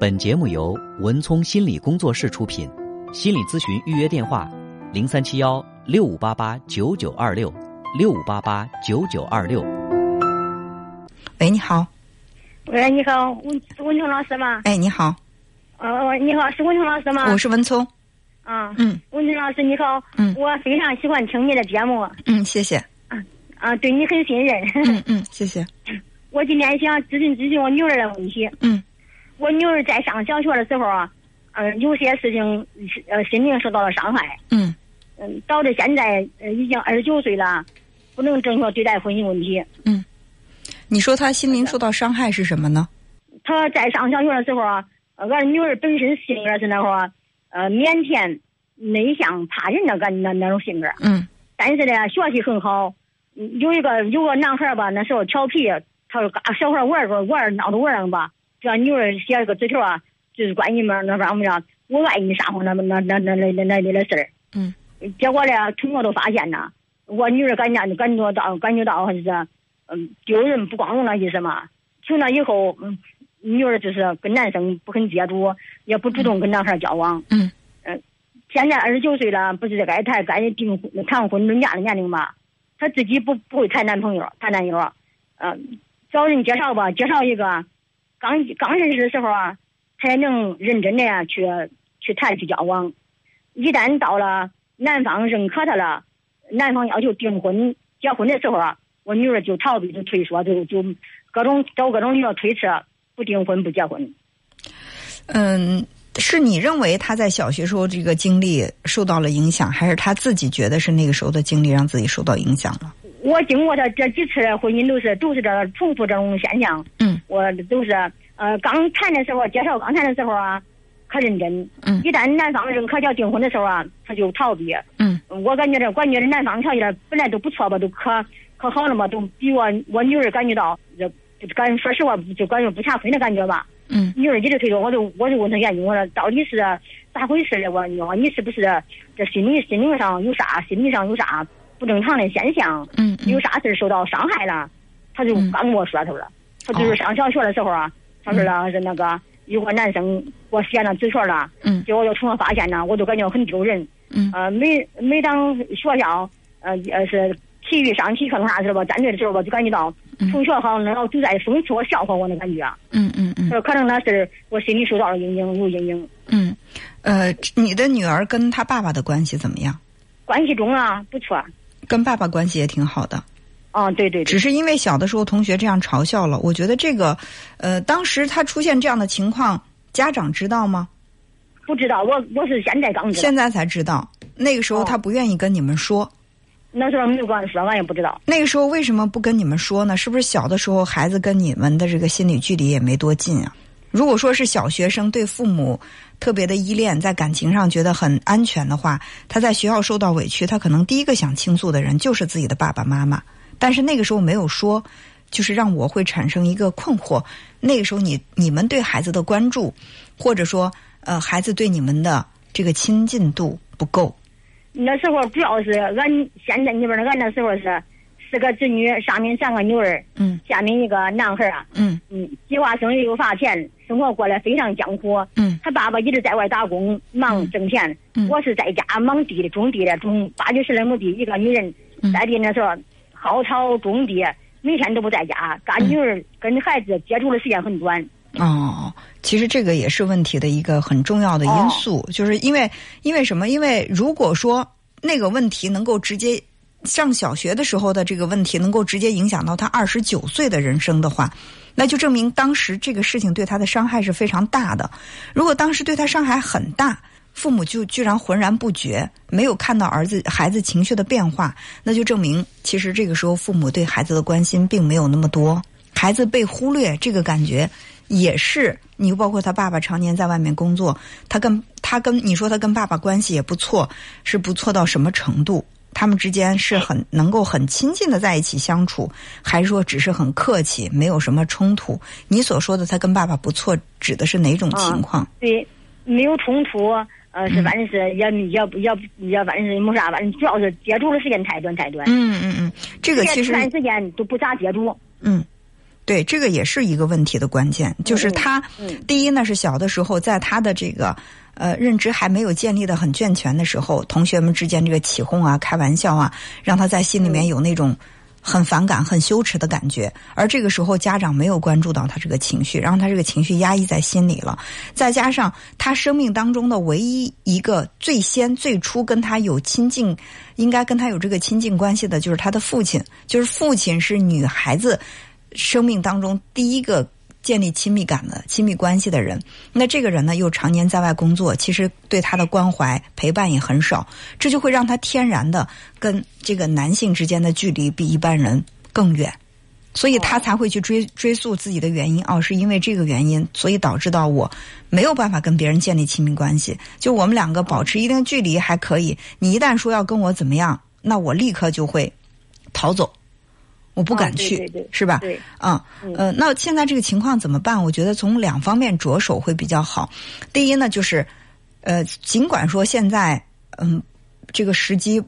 本节目由文聪心理工作室出品，心理咨询预约电话：零三七幺六五八八九九二六六五八八九九二六。喂，你好。喂，你好，文文聪老师吗？哎，你好。呃，你好，是文聪老师吗？我是文聪。啊。嗯。文聪老师你好。嗯。我非常喜欢听你的节目。嗯，谢谢。啊啊，对你很信任。嗯嗯，谢谢。我今天想咨询咨询我女儿的问题。嗯。我女儿在上小学的时候啊，嗯，有些事情呃心灵受到了伤害，嗯，嗯，导致现在呃已经二十九岁了，不能正确对待婚姻问题。嗯，你说她心灵受到伤害是什么呢？她在上小学的时候啊，俺女儿本身性格是那会儿呃腼腆、内向、怕人的感那那种性格。嗯，但是呢，学习很好。有一个有个男孩吧，那时候调皮，他说嘎小孩玩着玩闹着玩儿吧。叫女儿写一个纸条啊就是关于嘛那方面我爱你啥话那那那那那那那里的事嗯。结果呢通过都发现呐我女儿感觉感觉到感觉到就是嗯丢人不光荣的意思嘛。从那以后嗯女儿就是跟男生不肯接触也不主动跟男孩交往嗯。嗯现在二十九岁了不是该谈该订谈婚论嫁的年龄嘛她自己不不会谈男朋友谈男友。嗯找人介绍吧介绍一个刚刚认识的时候啊，才能认真的去去谈去交往。一旦到了男方认可他了，男方要求订婚结婚的时候啊，我女儿就逃避就退缩，就就各种找各种理由推迟，不订婚不结婚。嗯，是你认为他在小学时候这个经历受到了影响，还是他自己觉得是那个时候的经历让自己受到影响了？我经过的这几次婚姻都是都是这重复这种现象。嗯，我都是呃刚谈的时候介绍刚谈的时候啊，可认真。嗯，一旦男方认可要订婚的时候啊，他就逃避。嗯，我感觉这感觉这男方条件本来都不错吧，都可可好了嘛，都比我我女儿感觉到这感说实话就感觉不差分的感觉吧。嗯，女儿一直推脱，我就我就问他原因，我说到底是咋回事我你说你是不是这心理心灵上有啥心理上有啥？不正常的现象，嗯，有啥事受到伤害了，他就刚跟我说头了。他就是上小学的时候啊，他说了是那个有个男生给我写那纸条了，嗯，结果有同学发现呢，我就感觉很丢人，嗯，呃，每每当学校呃呃是体育上体育课啥时候吧，站队的时候吧，就感觉到同学好像老都在讽刺我、笑话我的感觉啊，嗯嗯嗯，可能那是我心里受到了阴影，有阴影。嗯，呃，你的女儿跟她爸爸的关系怎么样？关系中啊，不错。跟爸爸关系也挺好的，哦，对对，只是因为小的时候同学这样嘲笑了。我觉得这个，呃，当时他出现这样的情况，家长知道吗？不知道，我我是现在刚知道，现在才知道。那个时候他不愿意跟你们说，那时候没有跟我说，俺也不知道。那个时候为什么不跟你们说呢？是不是小的时候孩子跟你们的这个心理距离也没多近啊？如果说是小学生对父母特别的依恋，在感情上觉得很安全的话，他在学校受到委屈，他可能第一个想倾诉的人就是自己的爸爸妈妈。但是那个时候没有说，就是让我会产生一个困惑：那个时候你你们对孩子的关注，或者说呃孩子对你们的这个亲近度不够。那时候主要是俺现在你们俺那时候是四个子女，上面三个女儿，嗯，下面一个男孩啊，嗯嗯，计划生育又罚钱。生活过得非常艰苦。嗯，他爸爸一直在外打工，忙挣钱。嗯，我是在家忙地的，种地的，种八九十来亩地。一个女人在地那时候薅草种地，每天都不在家。干女儿跟孩子接触的时间很短。哦，其实这个也是问题的一个很重要的因素，就是因为因为什么？因为如果说那个问题能够直接上小学的时候的这个问题能够直接影响到他二十九岁的人生的话。那就证明当时这个事情对他的伤害是非常大的。如果当时对他伤害很大，父母就居然浑然不觉，没有看到儿子孩子情绪的变化，那就证明其实这个时候父母对孩子的关心并没有那么多，孩子被忽略这个感觉也是。你包括他爸爸常年在外面工作，他跟他跟你说他跟爸爸关系也不错，是不错到什么程度？他们之间是很能够很亲近的在一起相处，还是说只是很客气，没有什么冲突？你所说的他跟爸爸不错，指的是哪种情况？对，没有冲突，呃，是反正是也也也也反正是没啥，反正主要是接触的时间太短太短。嗯嗯嗯，这个其实长时间都不咋接触。嗯。对，这个也是一个问题的关键，就是他嗯第一呢是小的时候，在他的这个呃认知还没有建立的很健全的时候，同学们之间这个起哄啊、开玩笑啊，让他在心里面有那种很反感、很羞耻的感觉。而这个时候，家长没有关注到他这个情绪，让他这个情绪压抑在心里了。再加上他生命当中的唯一一个最先、最初跟他有亲近，应该跟他有这个亲近关系的，就是他的父亲。就是父亲是女孩子生命当中第一个建立亲密感的亲密关系的人。那这个人呢，又常年在外工作，其实对他的关怀陪伴也很少，这就会让他天然的跟这个男性之间的距离比一般人更远。所以他才会去追追溯自己的原因哦，是因为这个原因，所以导致到我没有办法跟别人建立亲密关系。就我们两个保持一定距离还可以，你一旦说要跟我怎么样，那我立刻就会逃走，我不敢去，对对是吧？对，啊，呃，那现在这个情况怎么办？我觉得从两方面着手会比较好。第一呢，就是，呃，尽管说现在，嗯，这个时机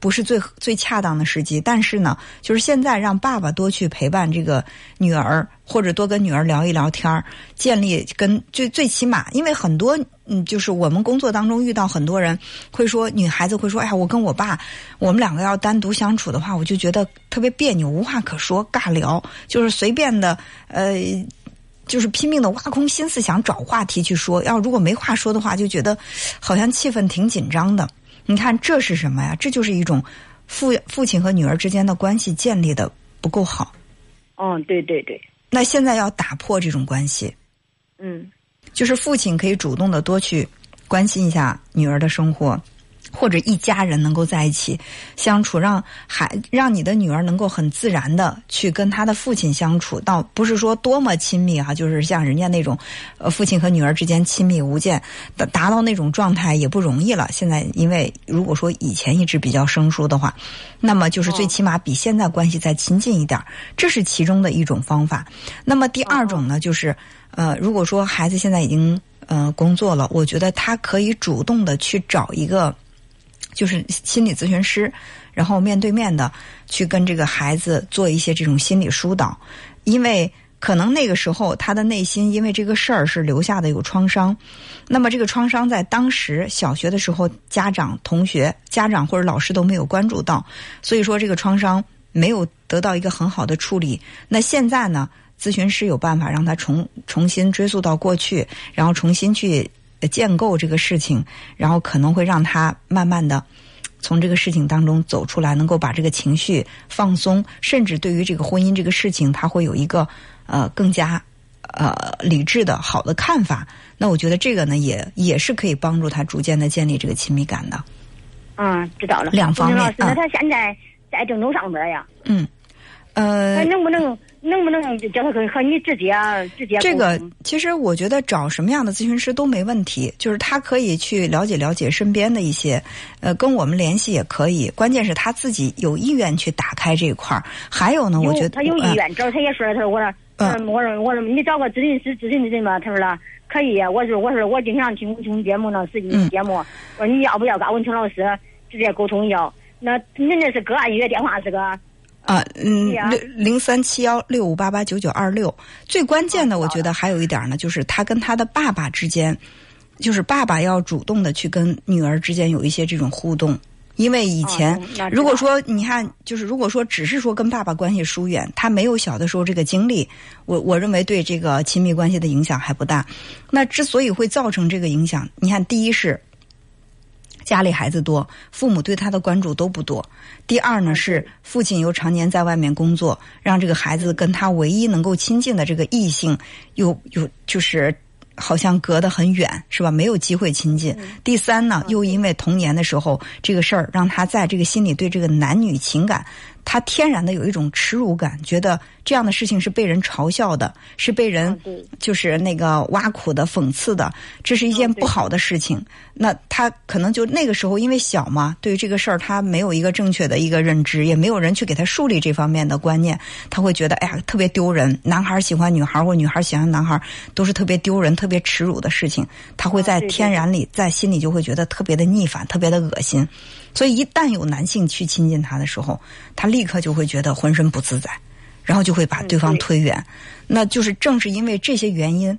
不是最最恰当的时机，但是呢，就是现在让爸爸多去陪伴这个女儿，或者多跟女儿聊一聊天儿，建立跟最最起码，因为很多嗯，就是我们工作当中遇到很多人会说，女孩子会说，哎呀，我跟我爸，我们两个要单独相处的话，我就觉得特别别扭，无话可说，尬聊，就是随便的，呃。就是拼命的挖空心思想找话题去说，要如果没话说的话，就觉得好像气氛挺紧张的。你看这是什么呀？这就是一种父父亲和女儿之间的关系建立的不够好。嗯，对对对，那现在要打破这种关系，嗯就是父亲可以主动的多去关心一下女儿的生活，或者一家人能够在一起相处，让孩让你的女儿能够很自然的去跟她的父亲相处，倒不是说多么亲密哈、就是像人家那种，呃，父亲和女儿之间亲密无间，达达到那种状态也不容易了。现在因为如果说以前一直比较生疏的话，那么就是最起码比现在关系再亲近一点，这是其中的一种方法。那么第二种呢，就是呃，如果说孩子现在已经呃工作了，我觉得他可以主动的去找一个就是心理咨询师，然后面对面的去跟这个孩子做一些这种心理疏导，因为可能那个时候他的内心因为这个事儿是留下的有创伤，那么这个创伤在当时小学的时候，家长、同学、家长或者老师都没有关注到，所以说这个创伤没有得到一个很好的处理。那现在呢，咨询师有办法让他重重新追溯到过去，然后重新去建构这个事情，然后可能会让他慢慢的。从这个事情当中走出来，能够把这个情绪放松，甚至对于这个婚姻这个事情，他会有一个呃更加呃理智的好的看法。那我觉得这个呢，也也是可以帮助他逐渐的建立这个亲密感的。嗯，知道了。两方面老师，那啊他现在在郑州上班呀？嗯，呃那，能不能能不能叫他和和你直接直接这个其实我觉得找什么样的咨询师都没问题，就是他可以去了解了解身边的一些，呃，跟我们联系也可以。关键是他自己有意愿去打开这一块儿。还有呢，我觉得他有意呃愿，这他也说了，他说我说，嗯我说我说你找个咨询师咨询咨询吧，他说了可以，我说我说我经常听听节目呢，实际嗯节目，我说你要不要跟文清老师直接沟通一下？那您这是个案约电话是个？啊，嗯，六零三七幺六五八八九九二六。最关键的，哦我觉得还有一点呢，就是他跟他的爸爸之间，就是爸爸要主动的去跟女儿之间有一些这种互动。因为以前如果说你看，就是如果说只是说跟爸爸关系疏远，他没有小的时候这个经历，我我认为对这个亲密关系的影响还不大。那之所以会造成这个影响，你看，第一是家里孩子多，父母对他的关注都不多。第二呢嗯是父亲又常年在外面工作，让这个孩子跟他唯一能够亲近的这个异性，又又就是好像隔得很远，是吧？没有机会亲近。第三呢，又因为童年的时候这个事儿，让他在这个心里对这个男女情感，他天然的有一种耻辱感，觉得这样的事情是被人嘲笑的，是被人就是那个挖苦的、讽刺的，这是一件不好的事情。那他可能就那个时候因为小嘛，对于这个事儿他没有一个正确的一个认知，也没有人去给他树立这方面的观念，他会觉得哎呀特别丢人。男孩喜欢女孩或者女孩喜欢男孩，都是特别丢人、特别耻辱的事情。他会在天然里，在心里就会觉得特别的逆反、特别的恶心。所以一旦有男性去亲近她的时候，她立刻就会觉得浑身不自在。然后就会把对方推远。那就是正是因为这些原因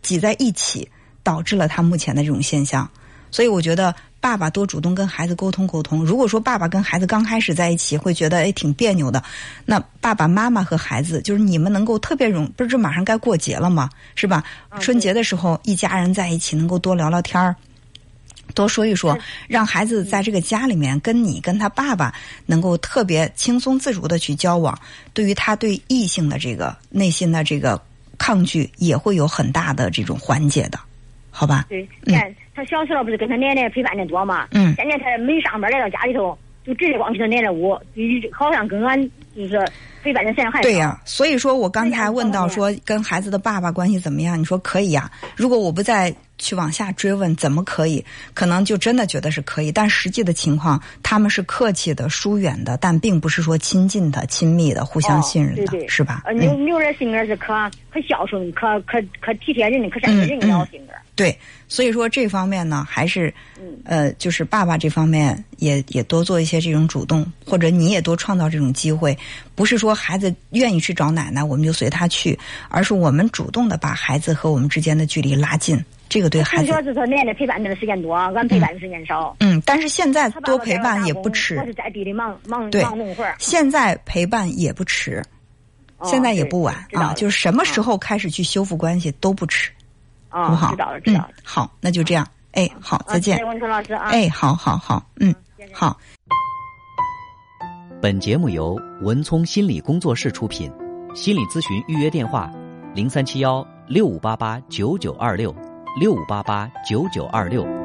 挤在一起，导致了她目前的这种现象。所以我觉得爸爸多主动跟孩子沟通沟通。如果说爸爸跟孩子刚开始在一起会觉得哎挺别扭的，那爸爸妈妈和孩子就是你们能够特别容，不是这马上该过节了吗？是吧？嗯春节的时候一家人在一起能够多聊聊天儿。多说一说，让孩子在这个家里面跟你跟他爸爸能够特别轻松自如的去交往，对于他对异性的这个内心的这个抗拒也会有很大的这种缓解的，好吧？对，看他小时候不是跟他奶奶陪伴的多嘛？嗯现在他没上班来到家里头，就直接光去他奶奶屋，就好像跟俺就是陪伴的时间还少对呀、所以说我刚才问到说跟孩子的爸爸关系怎么样，你说可以呀、如果我不再去往下追问，怎么可以？可能就真的觉得是可以，但实际的情况，他们是客气的、疏远的，但并不是说亲近的、亲密的、互相信任的，哦对对是吧？牛牛儿性格是可可孝顺、可可可体贴人、可善解人的那种性格。对，所以说这方面呢，还是嗯呃，就是爸爸这方面也也多做一些这种主动，或者你也多创造这种机会，不是说孩子愿意去找奶奶，我们就随他去，而是我们主动的把孩子和我们之间的距离拉近，这个对孩子听说是他奶奶陪伴他的时间多，俺陪伴的时间少。嗯，但是现在多陪伴也不迟我，是在地里忙忙忙农活儿。现在陪伴也不迟，哦现在也不晚啊，就是什么时候开始去修复关系都不迟，啊，好不好？知道了，知道好，那就这样，哎，好，再见啊谢谢。文春老师啊。哎，好好好，嗯好。本节目由文聪心理工作室出品，心理咨询预约电话：零三七幺六五八八九九二六六五八八九九二六。